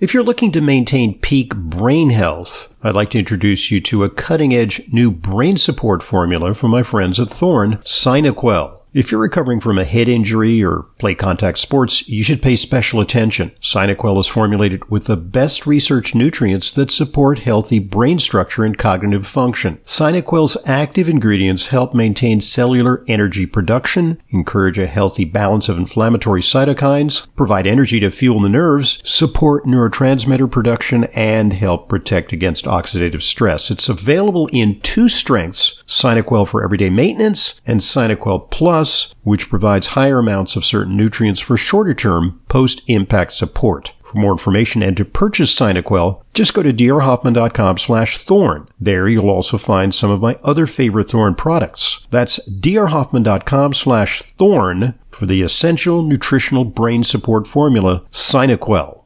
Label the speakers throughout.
Speaker 1: If you're looking to maintain peak brain health, I'd like to introduce you to a cutting edge new brain support formula from my friends at Thorne, SynaQuell. If you're recovering from a head injury or play contact sports, you should pay special attention. SynaQuell is formulated with the best research nutrients that support healthy brain structure and cognitive function. SynaQuell's active ingredients help maintain cellular energy production, encourage a healthy balance of inflammatory cytokines, provide energy to fuel the nerves, support neurotransmitter production, and help protect against oxidative stress. It's available in two strengths, SynaQuell for everyday maintenance and SynaQuell Plus Plus, which provides higher amounts of certain nutrients for shorter term post impact support. For more information and to purchase SynaQuell, just go to drhoffman.com slash thorne. There you'll also find some of my other favorite Thorne products. That's drhoffman.com slash thorne for the essential nutritional brain support formula SynaQuell.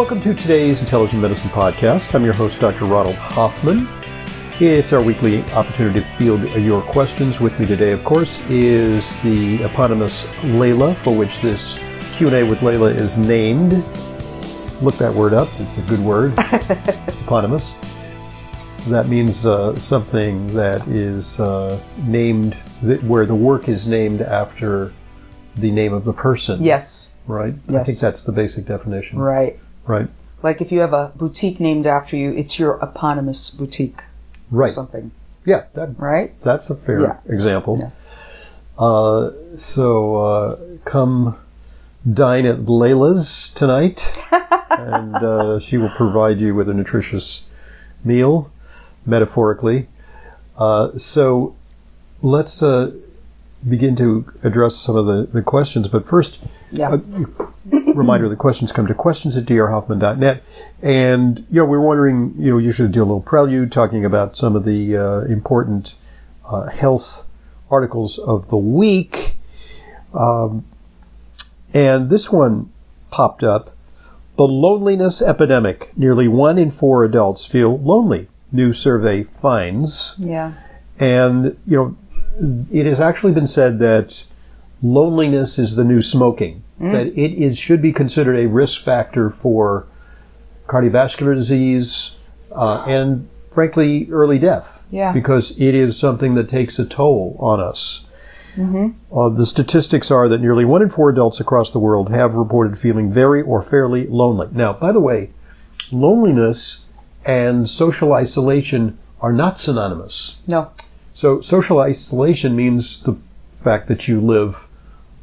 Speaker 1: Welcome to today's Intelligent Medicine Podcast. I'm your host, Dr. Ronald Hoffman. It's our weekly opportunity to field your questions. With me today, of course, is the eponymous Leyla, for which this Q&A with Leyla is named. Look that word up. It's a good word. eponymous. That means uh, something that is uh, named, that, where the work is named after the name of the person.
Speaker 2: Yes.
Speaker 1: Right?
Speaker 2: Yes.
Speaker 1: I think that's the basic definition.
Speaker 2: Right.
Speaker 1: Right.
Speaker 2: Like if you have a boutique named after you, it's your eponymous boutique.
Speaker 1: Right.
Speaker 2: Something.
Speaker 1: Yeah, that,
Speaker 2: Right?
Speaker 1: that's a fair
Speaker 2: Yeah.
Speaker 1: example.
Speaker 2: Yeah.
Speaker 1: Uh, so uh, come dine at Leyla's tonight, and uh, she will provide you with a nutritious meal, metaphorically. Uh, so let's uh, begin to address some of the, the questions. But first,
Speaker 2: Yeah.
Speaker 1: a reminder the questions come to questions at drhoffman.net. And, you know, we're wondering, you know, we usually do a little prelude talking about some of the uh, important uh, health articles of the week. Um, and this one popped up. The loneliness epidemic. Nearly one in four adults feel lonely. New survey finds.
Speaker 2: yeah.
Speaker 1: And, you know, it has actually been said that loneliness is the new smoking, that it is, should be considered a risk factor for cardiovascular disease uh, and, frankly, early death.
Speaker 2: Yeah.
Speaker 1: Because it is something that takes a toll on us. Uh, the statistics are that nearly one in four adults across the world have reported feeling very or fairly lonely. Now, by the way, loneliness and social isolation are not synonymous.
Speaker 2: No.
Speaker 1: So social isolation means the fact that you live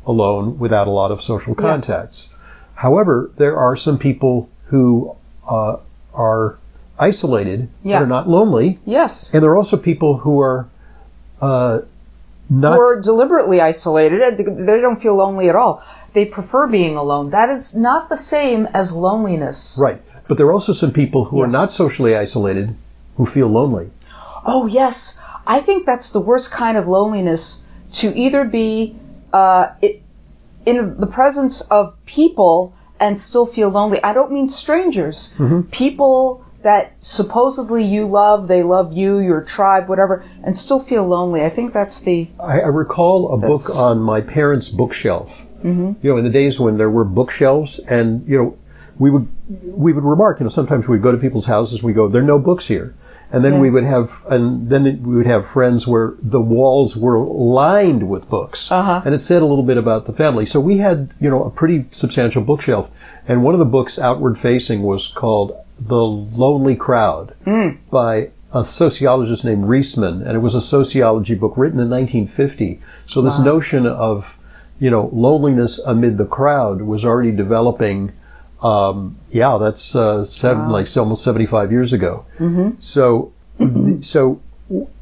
Speaker 1: alone without a lot of social contacts. However, there are some people who uh, are isolated
Speaker 2: Yeah.
Speaker 1: but are not lonely,
Speaker 2: Yes.
Speaker 1: and there are also people who are uh, not.
Speaker 2: Or deliberately isolated. They don't feel lonely at all. They prefer being alone. That is not the same as loneliness.
Speaker 1: right, but there are also some people who are not socially isolated who feel lonely.
Speaker 2: Oh, yes. I think that's the worst kind of loneliness to either be uh, it, in the presence of people and still feel lonely. I don't mean strangers. People that supposedly you love, they love you, your tribe, whatever, and still feel lonely. I think that's the.
Speaker 1: I, I recall a book on my parents' bookshelf. Mm-hmm. You know, in the days when there were bookshelves, and you know, we would we would remark. You know, sometimes we'd go to people's houses. We go, there are no books here, and then we would have, and then we would have friends where the walls were lined with books,
Speaker 2: Uh-huh.
Speaker 1: and it said a little bit about the family. So we had, you know, a pretty substantial bookshelf, and one of the books outward facing was called "The Lonely Crowd" by a sociologist named Riesman, and it was a sociology book written in 1950. So this notion of, you know, loneliness amid the crowd was already developing. Um, yeah, that's uh, seven, like almost 75 years ago. So, so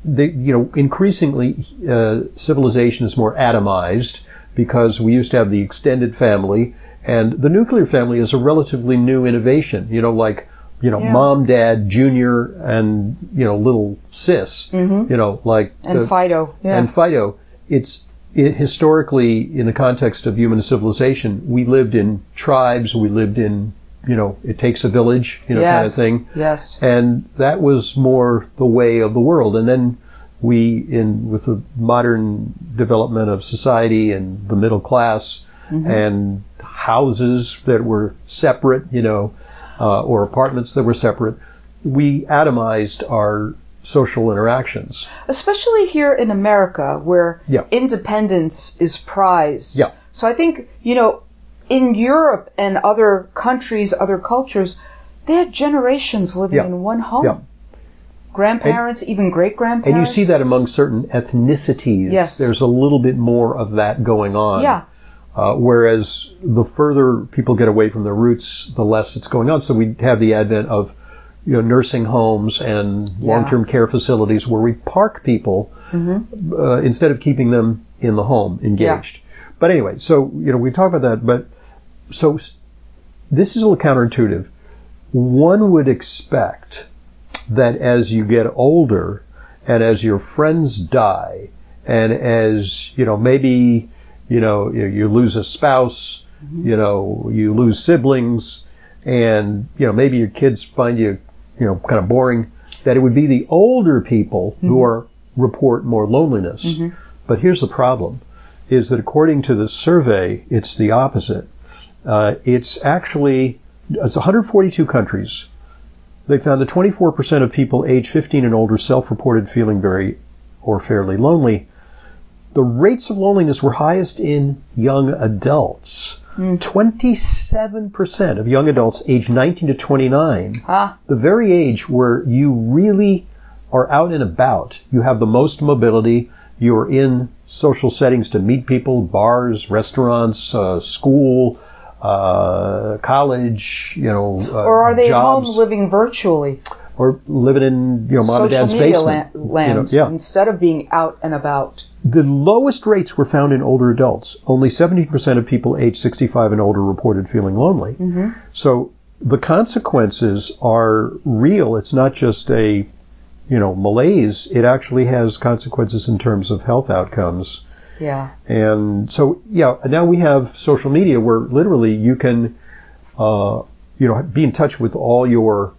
Speaker 1: the, you know, increasingly uh, civilization is more atomized because we used to have the extended family, and the nuclear family is a relatively new innovation. You know, like you know,
Speaker 2: Yeah.
Speaker 1: mom, dad, junior, and you know, little sis. You know, like
Speaker 2: And
Speaker 1: the-
Speaker 2: Fido. Yeah.
Speaker 1: and Fido. It's it, historically in the context of human civilization, we lived in tribes, we lived in you know, it takes a village, you know, kind of thing.
Speaker 2: Yes.
Speaker 1: And that was more the way of the world. And then we, in with the modern development of society and the middle class and houses that were separate, you know, uh, or apartments that were separate, we atomized our social interactions.
Speaker 2: especially here in America, where
Speaker 1: Yeah.
Speaker 2: independence is prized.
Speaker 1: Yeah.
Speaker 2: So I think you know, in Europe and other countries, other cultures, they had generations living
Speaker 1: Yeah.
Speaker 2: in one home.
Speaker 1: Yeah.
Speaker 2: Grandparents, even great grandparents.
Speaker 1: And you see that among certain ethnicities.
Speaker 2: Yes.
Speaker 1: There's a little bit more of that going on.
Speaker 2: Yeah.
Speaker 1: Uh, whereas the further people get away from their roots, the less it's going on. So we have the advent of, you know, nursing homes and long-term care facilities where we park people
Speaker 2: Mm-hmm.
Speaker 1: uh, instead of keeping them in the home engaged. But anyway, so you know we talk about that. But so this is a little counterintuitive. One would expect that as you get older and as your friends die and as you know maybe you know you, you lose a spouse you know you lose siblings and you know maybe your kids find you you know kind of boring that it would be the older people who are report more loneliness. But here's the problem is that according to the survey it's the opposite. Uh, it's actually it's 142 countries. They found that 24% of people age 15 and older self-reported feeling very or fairly lonely. The rates of loneliness were highest in young adults. 27% of young adults aged 19 to 29,
Speaker 2: Ah.
Speaker 1: the very age where you really are out and about. You have the most mobility. You're in social settings to meet people, bars, restaurants, uh, school, uh, college, you know, uh,
Speaker 2: or are they
Speaker 1: jobs
Speaker 2: home living virtually?
Speaker 1: Or living in you know mom and dad's
Speaker 2: media
Speaker 1: basement.
Speaker 2: la-
Speaker 1: You know,
Speaker 2: land
Speaker 1: yeah.
Speaker 2: instead of being out and about.
Speaker 1: The lowest rates were found in older adults. Only 17% of people age 65 and older reported feeling lonely. So the consequences are real. It's not just a you know malaise. It actually has consequences in terms of health outcomes.
Speaker 2: Yeah.
Speaker 1: And so, yeah, now we have social media where literally you can, uh, you know, be in touch with all your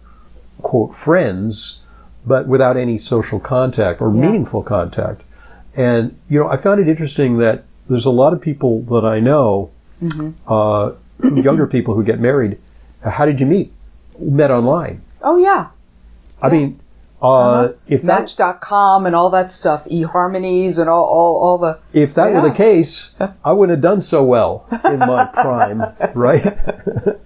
Speaker 1: quote friends, but without any social contact or
Speaker 2: Yeah.
Speaker 1: meaningful contact. And you know, I found it interesting that there's a lot of people that I know, uh, younger people who get married. How did you meet? Met online.
Speaker 2: Oh yeah.
Speaker 1: I mean, uh, if that
Speaker 2: Match.com and all that stuff, eHarmonies and all, all, all the.
Speaker 1: if that were the case, I wouldn't have done so well in my prime, right?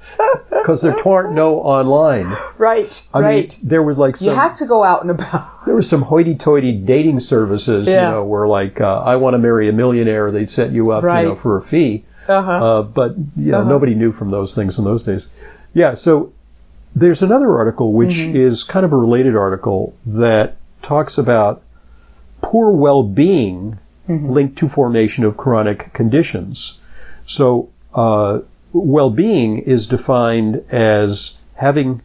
Speaker 1: Because there weren't no online.
Speaker 2: Right,
Speaker 1: I
Speaker 2: right.
Speaker 1: mean, there was like
Speaker 2: you had to go out and about.
Speaker 1: there were some hoity-toity dating services,
Speaker 2: Yeah.
Speaker 1: you know, where like uh, I want to marry a millionaire, they'd set you up,
Speaker 2: Right.
Speaker 1: you know, for a fee.
Speaker 2: Uh-huh.
Speaker 1: Uh, but you know, nobody knew from those things in those days. Yeah, so there's another article which
Speaker 2: Mm-hmm.
Speaker 1: is kind of a related article that talks about poor well-being
Speaker 2: Mm-hmm.
Speaker 1: linked to formation of chronic conditions. So uh, well-being is defined as having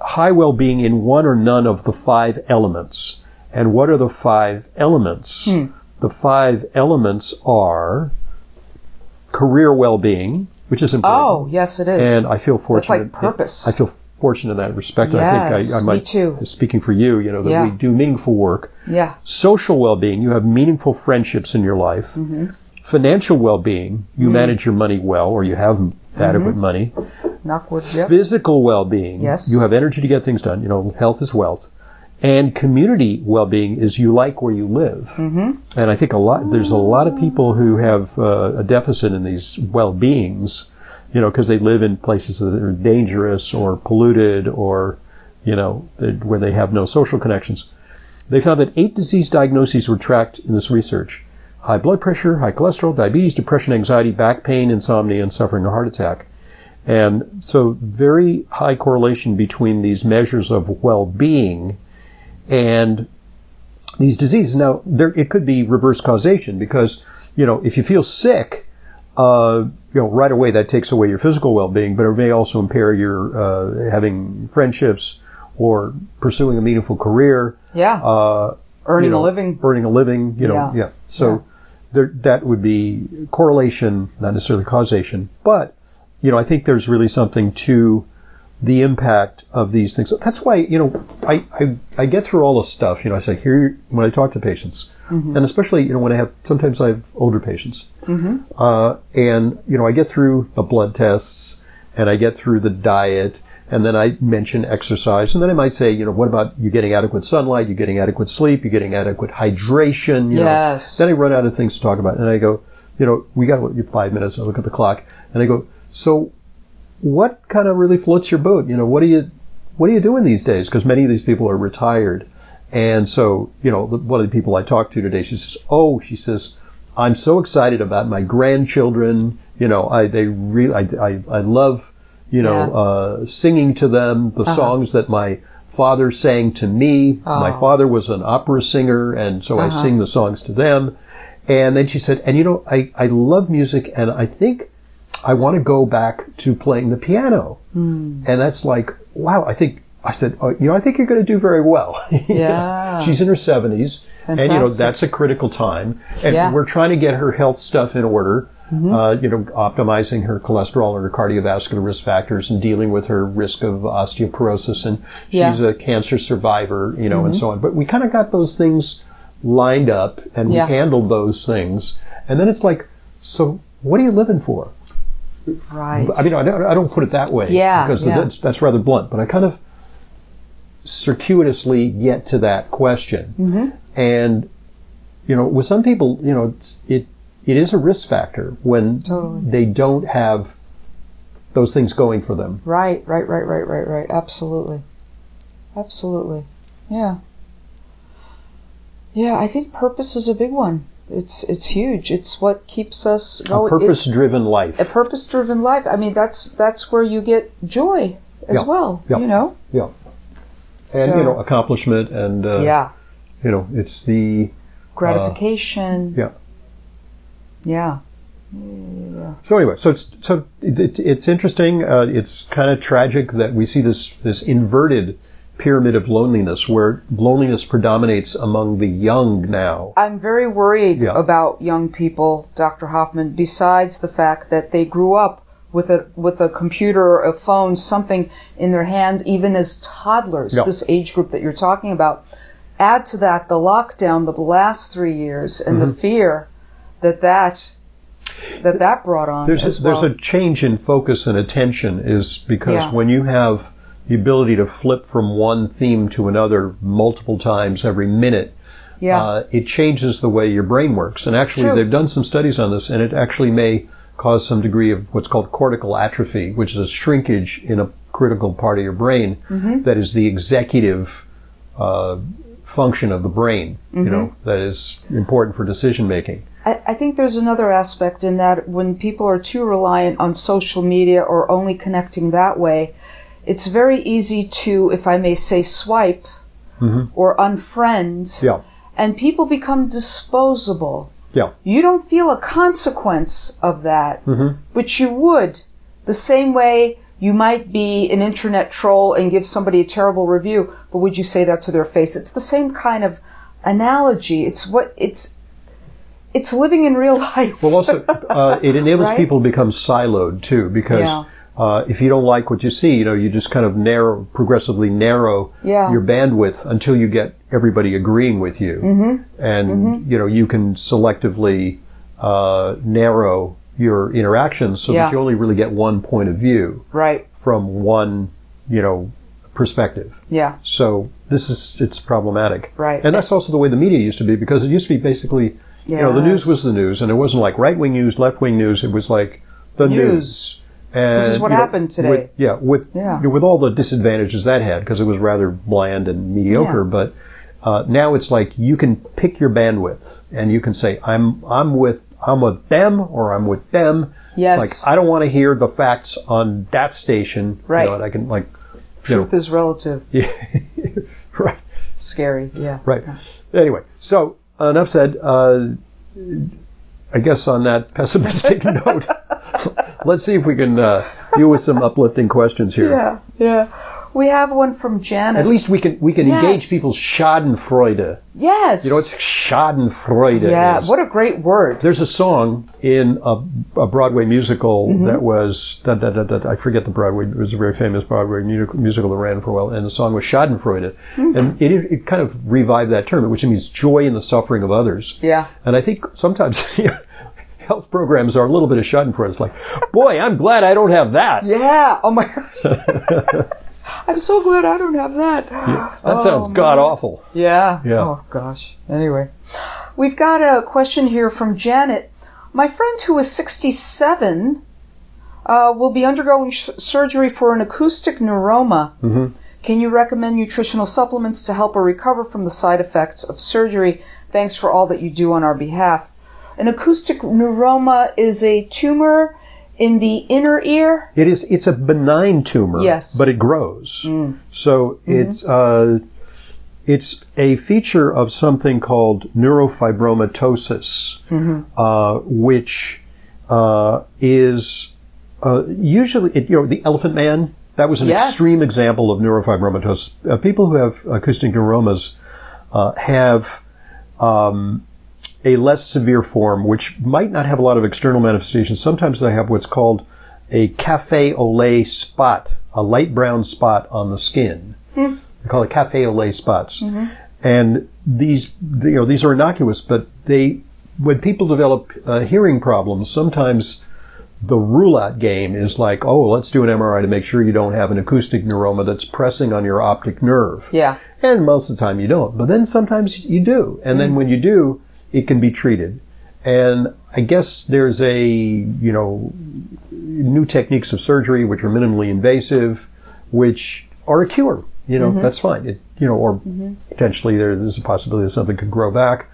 Speaker 1: high well-being in one or none of the five elements. And what are the five elements?
Speaker 2: Hmm.
Speaker 1: The five elements are career well-being, which is important.
Speaker 2: Oh, yes, it is.
Speaker 1: And I feel fortunate.
Speaker 2: It's like purpose.
Speaker 1: I feel fortunate in that respect. and I
Speaker 2: Yes,
Speaker 1: think I, I
Speaker 2: me too.
Speaker 1: speaking for you, you know, that
Speaker 2: Yeah.
Speaker 1: we do meaningful work.
Speaker 2: yeah.
Speaker 1: Social well-being, you have meaningful friendships in your life.
Speaker 2: Mm-hmm.
Speaker 1: Financial well-being, you manage your money well, or you have adequate money.
Speaker 2: Knock wood. Yep.
Speaker 1: Physical well-being,
Speaker 2: Yes.
Speaker 1: you have energy to get things done. You know, health is wealth. And community well-being is you like where you live. Mm-hmm. And I think a lot there's a lot of people who have uh, a deficit in these well-beings, you know, because they live in places that are dangerous or polluted or, you know, where they have no social connections. They found that eight disease diagnoses were tracked in this research: high blood pressure, high cholesterol, diabetes, depression, anxiety, back pain, insomnia, and suffering a heart attack. And so, very high correlation between these measures of well-being and these diseases. Now, there it could be reverse causation because you know if you feel sick, uh, you know right away that takes away your physical well-being, but it may also impair your uh, having friendships or pursuing a meaningful career,
Speaker 2: Yeah.
Speaker 1: uh,
Speaker 2: Earning
Speaker 1: you know,
Speaker 2: a living.
Speaker 1: earning a living. You know, yeah.
Speaker 2: Yeah.
Speaker 1: So There, that would be correlation, not necessarily causation, but you know, I think there's really something to the impact of these things. That's why, you know, I, I, I get through all this stuff. You know, I say here when I talk to patients, and especially, you know, when I have, sometimes I have older patients. Uh, and, you know, I get through the blood tests and I get through the diet and then I mention exercise. And then I might say, you know, what about you getting adequate sunlight? You getting adequate sleep? You getting adequate hydration? You
Speaker 2: Yes.
Speaker 1: Know? Then I run out of things to talk about. And I go, you know, we got what, five minutes. I look at the clock and I go, so what kind of really floats your boat? You know, what are you, what are you doing these days? Because many of these people are retired. And so, you know, one of the people I talked to today, she says, oh, she says, I'm so excited about my grandchildren. You know, I, they really, I, I, I love, you know,
Speaker 2: Yeah.
Speaker 1: uh, singing to them the songs that my father sang to me. My
Speaker 2: Oh.
Speaker 1: father was an opera singer, and so I
Speaker 2: Uh-huh.
Speaker 1: sing the songs to them. And then she said, and you know, I, I love music, and I think I want to go back to playing the piano.
Speaker 2: Hmm.
Speaker 1: And that's like, wow, I think, I said, oh, you know, I think you're going to do very well.
Speaker 2: Yeah.
Speaker 1: She's in her 70s. And, you know, that's a critical time. And
Speaker 2: Yeah.
Speaker 1: we're trying to get her health stuff in order.
Speaker 2: Mm-hmm.
Speaker 1: Uh, you know, optimizing her cholesterol and her cardiovascular risk factors and dealing with her risk of osteoporosis. And she's
Speaker 2: Yeah. Mm-hmm.
Speaker 1: a cancer survivor, you know, and so on. But we kind of got those things lined up and
Speaker 2: Yeah.
Speaker 1: we handled those things. And then it's like, so what are you living for?
Speaker 2: Right.
Speaker 1: I mean, I don't, I don't put it that way.
Speaker 2: Yeah,
Speaker 1: Because
Speaker 2: yeah.
Speaker 1: that's, that's rather blunt, but I kind of circuitously get to that question.
Speaker 2: Mm-hmm.
Speaker 1: And, you know, with some people, you know, it's, it, it is a risk factor when
Speaker 2: Totally.
Speaker 1: they don't have those things going for them.
Speaker 2: Right, right, right, right, right, right. Absolutely. Absolutely. Yeah. Yeah, I think purpose is a big one. It's it's huge. It's what keeps us
Speaker 1: A purpose driven life.
Speaker 2: a purpose driven life. I mean that's that's where you get joy as
Speaker 1: Yeah,
Speaker 2: well.
Speaker 1: yeah.
Speaker 2: You know?
Speaker 1: yeah. And,
Speaker 2: So-
Speaker 1: you know, accomplishment and, uh,
Speaker 2: yeah.
Speaker 1: you know, it's the,
Speaker 2: Gratification.
Speaker 1: yeah.
Speaker 2: yeah.
Speaker 1: So anyway, so it's so it, it's interesting. Uh, it's kind of tragic that we see this this inverted pyramid of loneliness, where loneliness predominates among the young now.
Speaker 2: I'm very worried
Speaker 1: Yeah.
Speaker 2: about young people, Dr. Hoffman, besides the fact that they grew up with a with a computer, a phone, something in their hand, even as toddlers,
Speaker 1: Yeah.
Speaker 2: this age group that you're talking about. Add to that the lockdown the last three years and
Speaker 1: Mm-hmm.
Speaker 2: the fear that that that that brought on
Speaker 1: There's a, there's a change in focus and attention, is because
Speaker 2: Yeah.
Speaker 1: when you have the ability to flip from one theme to another multiple times every minute.
Speaker 2: yeah.
Speaker 1: uh, it changes the way your brain works. And actually,
Speaker 2: True.
Speaker 1: they've done some studies on this, and it actually may cause some degree of what's called cortical atrophy, which is a shrinkage in a critical part of your brain
Speaker 2: Mm-hmm.
Speaker 1: that is the executive uh, function of the brain. You know
Speaker 2: Mm-hmm.
Speaker 1: that is important for decision making.
Speaker 2: I, I think there's another aspect in that when people are too reliant on social media or only connecting that way, it's very easy to, if I may say, swipe or unfriend,
Speaker 1: Yeah,
Speaker 2: and people become disposable.
Speaker 1: yeah,
Speaker 2: You don't feel a consequence of that, but you would. The same way you might be an internet troll and give somebody a terrible review, but would you say that to their face? It's the same kind of analogy. It's what it's. It's living in real life.
Speaker 1: Well, also, uh, it enables
Speaker 2: Right?
Speaker 1: people to become siloed too, because
Speaker 2: Yeah.
Speaker 1: Uh, if you don't like what you see, you know, you just kind of narrow, progressively narrow
Speaker 2: Yeah.
Speaker 1: your bandwidth until you get everybody agreeing with you, mm-hmm. and you know, you can selectively uh, narrow your interactions so
Speaker 2: Yeah.
Speaker 1: that you only really get one point of view
Speaker 2: right.
Speaker 1: from one, you know, perspective.
Speaker 2: Yeah.
Speaker 1: So this is it's problematic,
Speaker 2: Right.
Speaker 1: And that's also the way the media used to be because it used to be basically, you know, the news was the news, and it wasn't like right wing news, left wing news. It was like the news.
Speaker 2: News.
Speaker 1: And,
Speaker 2: This is what
Speaker 1: you know,
Speaker 2: happened today.
Speaker 1: With, yeah, with
Speaker 2: Yeah.
Speaker 1: you know, with all the disadvantages that had because it was rather bland and mediocre.
Speaker 2: Yeah.
Speaker 1: But uh, now it's like you can pick your bandwidth, and you can say I'm I'm with I'm with them or I'm with them.
Speaker 2: Yes.
Speaker 1: It's like I don't want to hear the facts on that station. you
Speaker 2: Right.
Speaker 1: know, and I can like. you know,
Speaker 2: Truth is relative.
Speaker 1: yeah, right,
Speaker 2: Scary. Yeah.
Speaker 1: right. Anyway, so enough said. Uh, I guess on that pessimistic note, let's see if we can uh, deal with some uplifting questions here.
Speaker 2: Yeah. Yeah. We have one from Janice.
Speaker 1: At least we can we can
Speaker 2: Yes.
Speaker 1: engage people's Schadenfreude.
Speaker 2: yes.
Speaker 1: You know what Schadenfreude
Speaker 2: yeah.
Speaker 1: is?
Speaker 2: What a great word.
Speaker 1: There's a song in a, a Broadway musical
Speaker 2: Mm-hmm.
Speaker 1: that was that, that, that, that- I forget the Broadway. It was a very famous Broadway musical that ran for a while, and the song was Schadenfreude,
Speaker 2: Mm-hmm.
Speaker 1: and it, it kind of revived that term, which means joy in the suffering of others.
Speaker 2: Yeah.
Speaker 1: And I think sometimes health programs are a little bit of Schadenfreude. It's like, boy, I'm glad I don't have that.
Speaker 2: Yeah. Oh my god. I'm so glad I don't have that.
Speaker 1: Yeah, That sounds god awful.
Speaker 2: Yeah.
Speaker 1: Yeah.
Speaker 2: Oh gosh. Anyway, we've got a question here from Janet. My friend who is 67 uh, will be undergoing sh- surgery for an acoustic neuroma.
Speaker 1: Mm-hmm.
Speaker 2: Can you recommend nutritional supplements to help her recover from the side effects of surgery? Thanks for all that you do on our behalf. An acoustic neuroma is a tumor in the inner ear.
Speaker 1: It is. It's a benign tumor.
Speaker 2: Yes.
Speaker 1: But it grows. So it's uh, it's a feature of something called neurofibromatosis, uh, which uh, is uh, usually it, you know the Elephant Man. That was an
Speaker 2: Yes.
Speaker 1: extreme example of neurofibromatosis. Uh, people who have acoustic neuromas uh, have um, a less severe form, which might not have a lot of external manifestations. Sometimes they have what's called a cafe au lait spot, a light brown spot on the skin. Mm-hmm. They call it cafe au lait spots. Mm-hmm. And these, you know, these are innocuous, but they, when people develop uh, hearing problems, sometimes the rule-out game is like, oh, let's do an MRI to make sure you don't have an acoustic neuroma that's pressing on your optic nerve.
Speaker 2: Yeah.
Speaker 1: And most of the time you don't. But then sometimes you do. And then mm. when you do, it can be treated. And I guess there's a, you know, new techniques of surgery which are minimally invasive, which are a cure. You know, mm-hmm. that's fine. It, you know, or mm-hmm. potentially there- there's a possibility that something could grow back,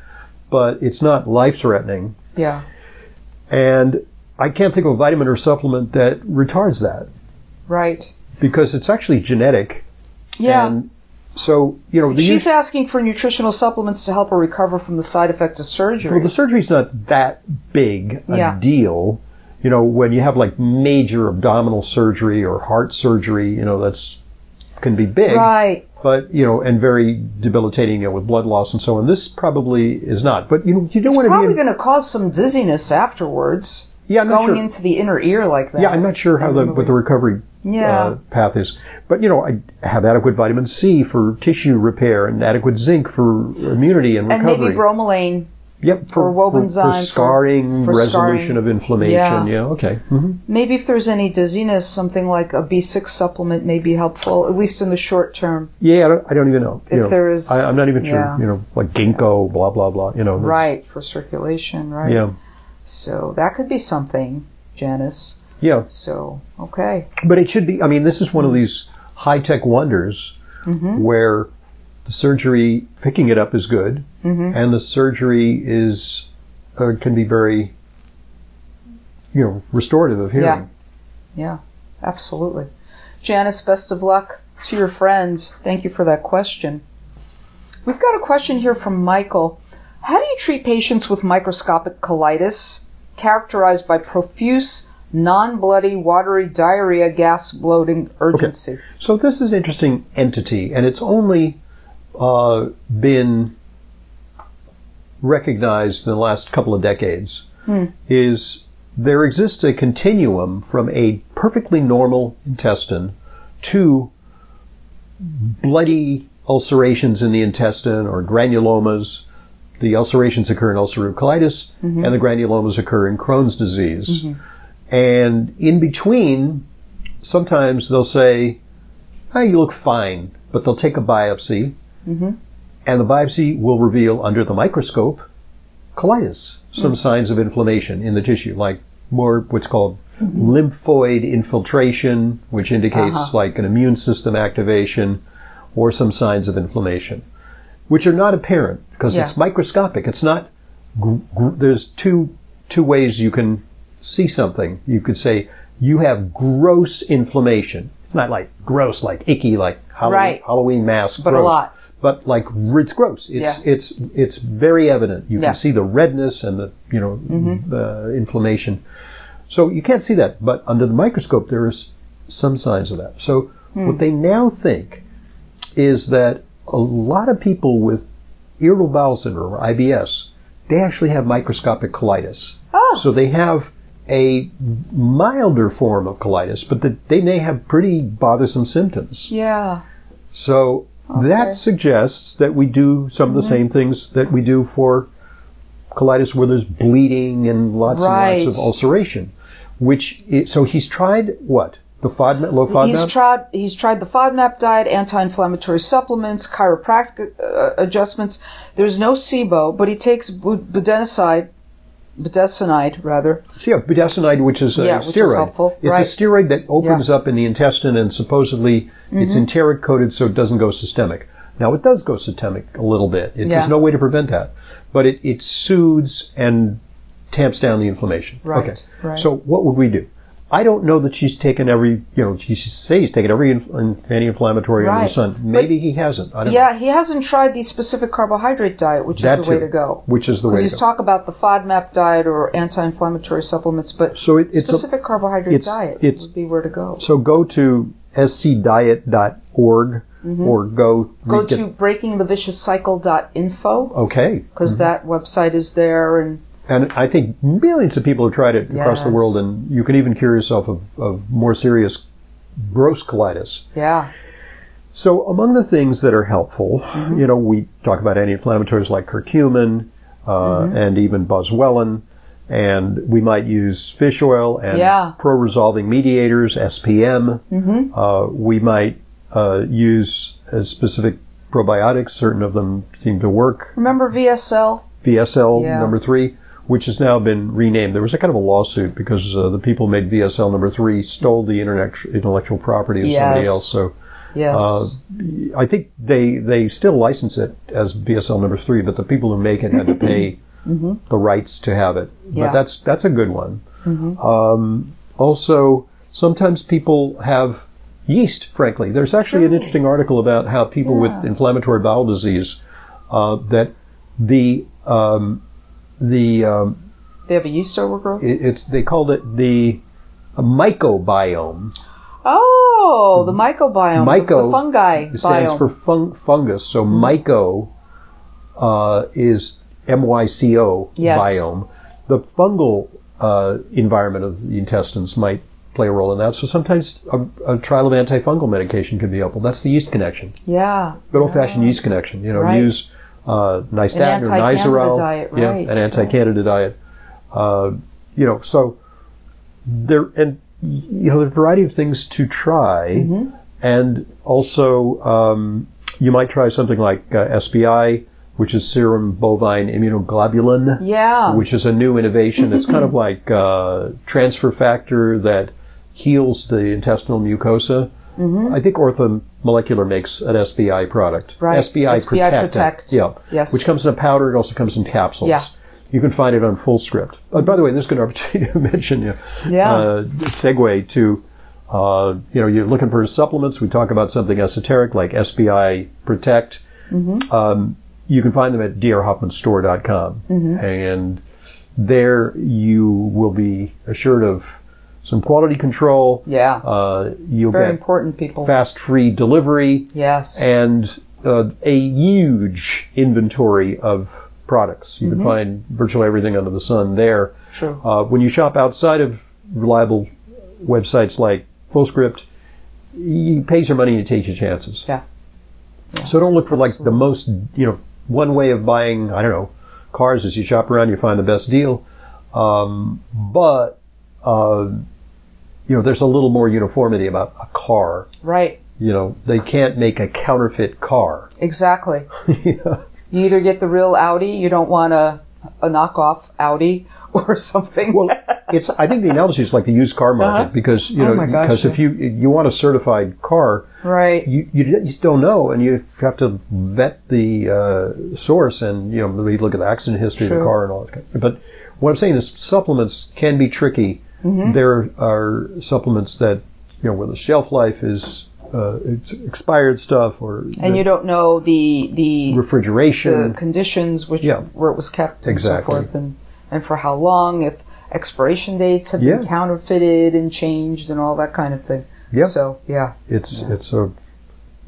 Speaker 1: but it's not life threatening.
Speaker 2: Yeah.
Speaker 1: And I can't think of a vitamin or supplement that retards that
Speaker 2: Right.
Speaker 1: because it's actually genetic.
Speaker 2: Yeah.
Speaker 1: And so, you know, the
Speaker 2: She's asking for nutritional supplements to help her recover from the side effects of surgery.
Speaker 1: Well, the surgery's not that big a
Speaker 2: Yeah.
Speaker 1: deal. You know, when you have like major abdominal surgery or heart surgery, you know, that's can be big.
Speaker 2: right.
Speaker 1: But, you know, and very debilitating, you know, with blood loss and so on. This probably is not. But, you know, you don't
Speaker 2: It's
Speaker 1: want to
Speaker 2: probably
Speaker 1: be.
Speaker 2: going to cause some dizziness afterwards.
Speaker 1: Yeah, I'm
Speaker 2: going
Speaker 1: sure.
Speaker 2: into the inner ear like that.
Speaker 1: yeah, I'm not sure how the, what the recovery
Speaker 2: Yeah.
Speaker 1: uh, path is. But, you know, I have adequate vitamin C for tissue repair and adequate zinc for immunity and recovery.
Speaker 2: and maybe bromelain.
Speaker 1: Yep, for, for,
Speaker 2: Wobenzym
Speaker 1: for
Speaker 2: for-
Speaker 1: scarring,
Speaker 2: for
Speaker 1: resolution
Speaker 2: scarring.
Speaker 1: of inflammation.
Speaker 2: Yeah.
Speaker 1: Yeah, okay. hmm
Speaker 2: Maybe if there's any dizziness, something like a B6 supplement may be helpful, at least in the short term.
Speaker 1: Yeah, I don't, I don't even know. You
Speaker 2: If
Speaker 1: know,
Speaker 2: there is-
Speaker 1: I, I'm not even sure.
Speaker 2: yeah.
Speaker 1: You know, like ginkgo, blah blah blah. You know,
Speaker 2: Right, for circulation, right?
Speaker 1: Yeah,
Speaker 2: So that could be something, Janice.
Speaker 1: yeah.
Speaker 2: So, okay.
Speaker 1: But it should be. I mean, this is one of these high tech wonders
Speaker 2: Mm-hmm.
Speaker 1: where the surgery picking it up is good,
Speaker 2: Mm-hmm.
Speaker 1: and the surgery is uh, can be very, you know, restorative of hearing.
Speaker 2: Yeah. Yeah, absolutely. Janice, best of luck to your friend. Thank you for that question. We've got a question here from Michael. How do you treat patients with microscopic colitis characterized by profuse, non bloody, watery diarrhea, gas, bloating, urgency? Okay.
Speaker 1: So this is an interesting entity, and it's only uh, been recognized in the last couple of decades. Is there exists a continuum from a perfectly normal intestine to bloody ulcerations in the intestine or granulomas. The ulcerations occur in ulcerative colitis, mm-hmm. and the granulomas occur in Crohn's disease. Mm-hmm. And in between, sometimes they'll say, "Ah, you look fine," but they'll take a biopsy, mm-hmm. and the biopsy will reveal under the microscope colitis, some mm. signs of inflammation in the tissue, like more what's called lymphoid infiltration, which indicates
Speaker 2: Uh-huh.
Speaker 1: like an immune system activation, or some signs of inflammation, which are not apparent because
Speaker 2: Yeah.
Speaker 1: it's microscopic. It's not. Gr- gr- there's two two ways you can see something. You could say you have gross inflammation. It's not like gross, like icky, like Halloween,
Speaker 2: Right.
Speaker 1: Halloween mask,
Speaker 2: But a lot.
Speaker 1: But like it's gross. It's
Speaker 2: Yeah.
Speaker 1: it's it's very evident. You
Speaker 2: Yeah.
Speaker 1: can see the redness and the you know mm-hmm. the inflammation. So you can't see that, but under the microscope there is some signs of that. So hmm. What they now think is that a lot of people with irritable bowel syndrome or IBS, they actually have microscopic colitis.
Speaker 2: Oh.
Speaker 1: So they have a milder form of colitis, but that they may have pretty bothersome symptoms.
Speaker 2: Yeah.
Speaker 1: So that suggests that we do some of the mm-hmm. same things that we do for colitis where there's bleeding and lots
Speaker 2: Right.
Speaker 1: and lots of ulceration. Which is, so he's tried what? The FODMAP, low FODMAP?
Speaker 2: He's tried. He's tried the FODMAP diet, anti-inflammatory supplements, chiropractic uh, adjustments. There's no SIBO, but he takes bu- budesonide, budesonide rather.
Speaker 1: So, yeah, budesonide, which is a
Speaker 2: Yeah, which is
Speaker 1: steroid.
Speaker 2: helpful,
Speaker 1: It's
Speaker 2: right.
Speaker 1: a steroid that opens
Speaker 2: Yeah.
Speaker 1: up in the intestine and supposedly it's
Speaker 2: Mm-hmm.
Speaker 1: enteric coated so it doesn't go systemic. Now, it does go systemic a little bit. It,
Speaker 2: Yeah.
Speaker 1: There's no way to prevent that. But it, it soothes and tamps down the inflammation.
Speaker 2: Right,
Speaker 1: Okay.
Speaker 2: right.
Speaker 1: So, what would we do? I don't know that she's taken every, you know, she says he's taken every inf- anti-inflammatory under the
Speaker 2: Right.
Speaker 1: sun. Maybe he hasn't. I don't know.
Speaker 2: Yeah, he hasn't tried the specific carbohydrate diet, which
Speaker 1: That
Speaker 2: is the way to go.
Speaker 1: which is the way
Speaker 2: Because
Speaker 1: to
Speaker 2: he's
Speaker 1: go.
Speaker 2: talk about the FODMAP diet or anti-inflammatory supplements, but
Speaker 1: So it- it's a-
Speaker 2: specific carbohydrate
Speaker 1: it's-
Speaker 2: diet
Speaker 1: it's-
Speaker 2: would be where to go.
Speaker 1: So go to scdiet.org or go
Speaker 2: Mm-hmm. Go to breakingthevicious-cycle.info
Speaker 1: okay
Speaker 2: because
Speaker 1: Mm-hmm.
Speaker 2: that website is there, and
Speaker 1: And I think millions of people have tried it across the world, and you can even cure yourself of, of more serious gross colitis.
Speaker 2: yeah,
Speaker 1: So, among the things that are helpful,
Speaker 2: Mm-hmm.
Speaker 1: you know, we talk about anti-inflammatories like curcumin uh,
Speaker 2: Mm-hmm.
Speaker 1: and even boswellia, and we might use fish oil and
Speaker 2: Yeah.
Speaker 1: pro-resolving mediators (SPM).
Speaker 2: Mm-hmm.
Speaker 1: Uh, we might uh, use specific probiotics. Certain of them seem to work.
Speaker 2: remember VSL?
Speaker 1: VSL
Speaker 2: Yeah.
Speaker 1: number three, which has now been renamed. There was a kind of a lawsuit because uh, the people who made VSL number three stole the internet- intellectual property of somebody else. So
Speaker 2: Yes,
Speaker 1: uh, I think they they still license it as VSL number three, but the people who make it had to pay the rights to have it.
Speaker 2: Mm-hmm. Yeah. Mm-hmm.
Speaker 1: But that's that's a good one. Um, also, sometimes people have yeast. Frankly, there's actually an interesting article about how people with inflammatory bowel disease uh, that the um, the um,
Speaker 2: they have a yeast overgrowth.
Speaker 1: it, it's they called it the mycobiome.
Speaker 2: oh, the mycobiome, the-
Speaker 1: Myco
Speaker 2: the fungi
Speaker 1: It stands
Speaker 2: biome.
Speaker 1: for fung- fungus. So myco uh, is M Y C O
Speaker 2: Yes.
Speaker 1: biome. The fungal uh, environment of the intestines might play a role in that. So sometimes a, a trial of antifungal medication can be helpful. That's the yeast connection,
Speaker 2: yeah,
Speaker 1: good old fashioned yeast connection. You know,
Speaker 2: Right.
Speaker 1: use uh, nystatin or
Speaker 2: anti-candida
Speaker 1: Nizoral,
Speaker 2: diet,
Speaker 1: yeah, an anti-candida diet. Uh, you know, so there and you know, there are a variety of things to try,
Speaker 2: Mm-hmm.
Speaker 1: and also um, you might try something like uh, SBI, which is serum bovine immunoglobulin,
Speaker 2: yeah.
Speaker 1: which is a new innovation. it's kind of like uh, transfer factor that heals the intestinal mucosa. I think Orthomolecular makes an SBI product.
Speaker 2: Mm-hmm. Right.
Speaker 1: SBI,
Speaker 2: SBI
Speaker 1: Protect.
Speaker 2: Protect.
Speaker 1: Yeah.
Speaker 2: Yes.
Speaker 1: Which comes in a powder. It also comes in capsules.
Speaker 2: Yeah.
Speaker 1: You can find it on Full Script. Oh, by the way, this is a good opportunity to mention you.
Speaker 2: Yeah.
Speaker 1: Uh, segue to, uh, you know, you're looking for supplements. We talk about something esoteric like SBI Protect.
Speaker 2: Mm-hmm.
Speaker 1: Um, you can find them at drhoffmanstore.com.
Speaker 2: Mm-hmm.
Speaker 1: And there you will be assured of some quality control.
Speaker 2: yeah,
Speaker 1: Uh, you'll
Speaker 2: very
Speaker 1: get
Speaker 2: important, people.
Speaker 1: fast free delivery
Speaker 2: yes,
Speaker 1: and uh, a huge inventory of products. You can find virtually everything under the sun there.
Speaker 2: true.
Speaker 1: Uh, when you shop outside of reliable websites like FullScript, you pay your money and you take your chances.
Speaker 2: Yeah.
Speaker 1: So don't look for like the most, you know, one way of buying, I don't know, cars is you shop around, you find the best deal. Um, but, uh, you know, there's a little more uniformity about a car.
Speaker 2: Right.
Speaker 1: You know, they can't make a counterfeit car.
Speaker 2: Exactly.
Speaker 1: Yeah.
Speaker 2: You either get the real Audi, you don't want a, a knockoff Audi or something.
Speaker 1: Well, it's. I think the analogy is like the used car market
Speaker 2: Uh-huh.
Speaker 1: because you
Speaker 2: Oh
Speaker 1: know
Speaker 2: gosh,
Speaker 1: because if you you want a certified car,
Speaker 2: right.
Speaker 1: you you, you just don't know, and you have to vet the uh, source and you know maybe look at the accident history of the car and all that. But what I'm saying is supplements can be tricky.
Speaker 2: Mm-hmm.
Speaker 1: There are supplements that you know where the shelf life is uh, it's expired stuff or
Speaker 2: and you don't know the the,
Speaker 1: refrigeration.
Speaker 2: the conditions which
Speaker 1: Yeah.
Speaker 2: where it was kept and so forth, and and for how long, if expiration dates have
Speaker 1: Yeah.
Speaker 2: been counterfeited and changed and all that kind of thing.
Speaker 1: Yeah.
Speaker 2: So yeah.
Speaker 1: It's it's a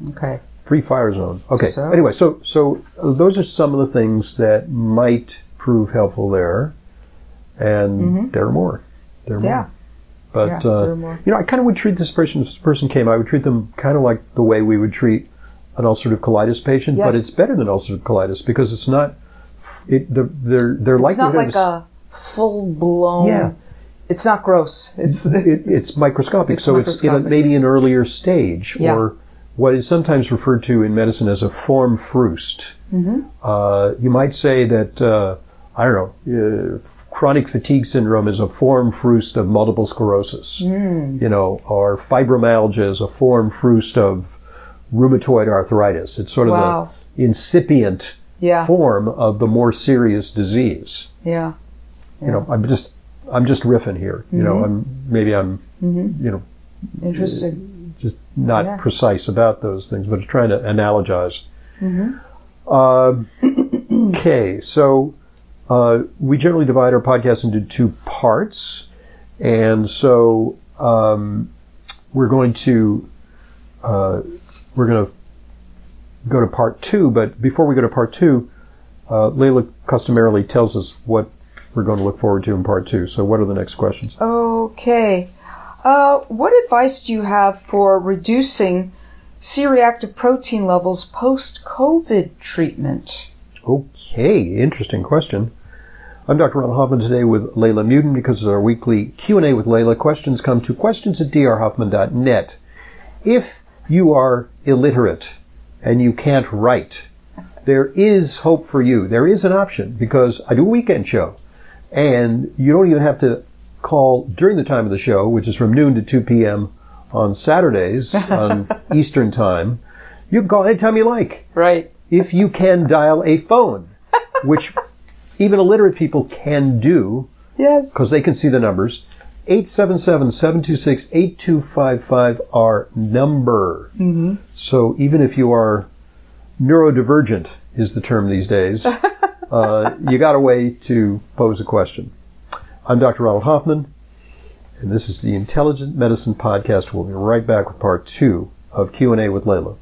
Speaker 2: Okay.
Speaker 1: free fire zone. Okay.
Speaker 2: So-
Speaker 1: Anyway, so so uh, those are some of the things that might prove helpful there, and there are more. There are.
Speaker 2: Yeah.
Speaker 1: more. But
Speaker 2: Yeah,
Speaker 1: uh,
Speaker 2: there are more.
Speaker 1: you know, I kind of would treat this person. If this person came, I would treat them kind of like the way we would treat an ulcerative colitis patient.
Speaker 2: yes.
Speaker 1: But it's better than ulcerative colitis because it's not. It the, they're they're like
Speaker 2: It's not like a full blown.
Speaker 1: Yeah.
Speaker 2: It's not gross. It's
Speaker 1: it, it's microscopic,
Speaker 2: It's
Speaker 1: so it's in a, maybe an earlier stage,
Speaker 2: Yeah.
Speaker 1: or what is sometimes referred to in medicine as a forme fruste.
Speaker 2: Mm-hmm.
Speaker 1: Uh, you might say that uh, I don't know, uh, chronic fatigue syndrome is a forme fruste of multiple sclerosis,
Speaker 2: Mm.
Speaker 1: you know, or fibromyalgia is a forme fruste of rheumatoid arthritis. It's sort of
Speaker 2: Wow.
Speaker 1: the incipient
Speaker 2: Yeah.
Speaker 1: form of the more serious disease
Speaker 2: yeah.
Speaker 1: you know i'm just i'm just riffing here you know
Speaker 2: Mm-hmm.
Speaker 1: i'm maybe i'm you know
Speaker 2: Interesting.
Speaker 1: just not
Speaker 2: Yeah.
Speaker 1: precise about those things but trying to analogize
Speaker 2: Mm-hmm.
Speaker 1: Um, okay so uh, we generally divide our podcast into two parts and so um, we're going to uh, we're going to go to part two but before we go to part two uh, Leyla customarily tells us what we're going to look forward to in part two. So, what are the next questions?
Speaker 2: Okay. Uh, what advice do you have for reducing C-reactive protein levels post-COVID treatment?
Speaker 1: Okay, interesting question. I'm Dr. Ron Hoffman today with Leyla Muedin because it's our weekly Q&A with Leyla. Questions come to questions at drhoffman.net. If you are illiterate and you can't write, there is hope for you. There is an option because I do a weekend show and you don't even have to call during the time of the show, which is from noon to 2 p.m. on Saturdays on Eastern time. You can call anytime you like
Speaker 2: Right.
Speaker 1: if you can dial a phone, which even illiterate people can do
Speaker 2: Yes.
Speaker 1: because they can see the numbers. 877-726-8255 our number. Mm-hmm. So even if you are neurodivergent is the term these days, uh, you got a way to pose a question. I'm Dr. Ronald Hoffman, and this is the Intelligent Medicine Podcast. We'll be right back with part two of Q&A with Leyla.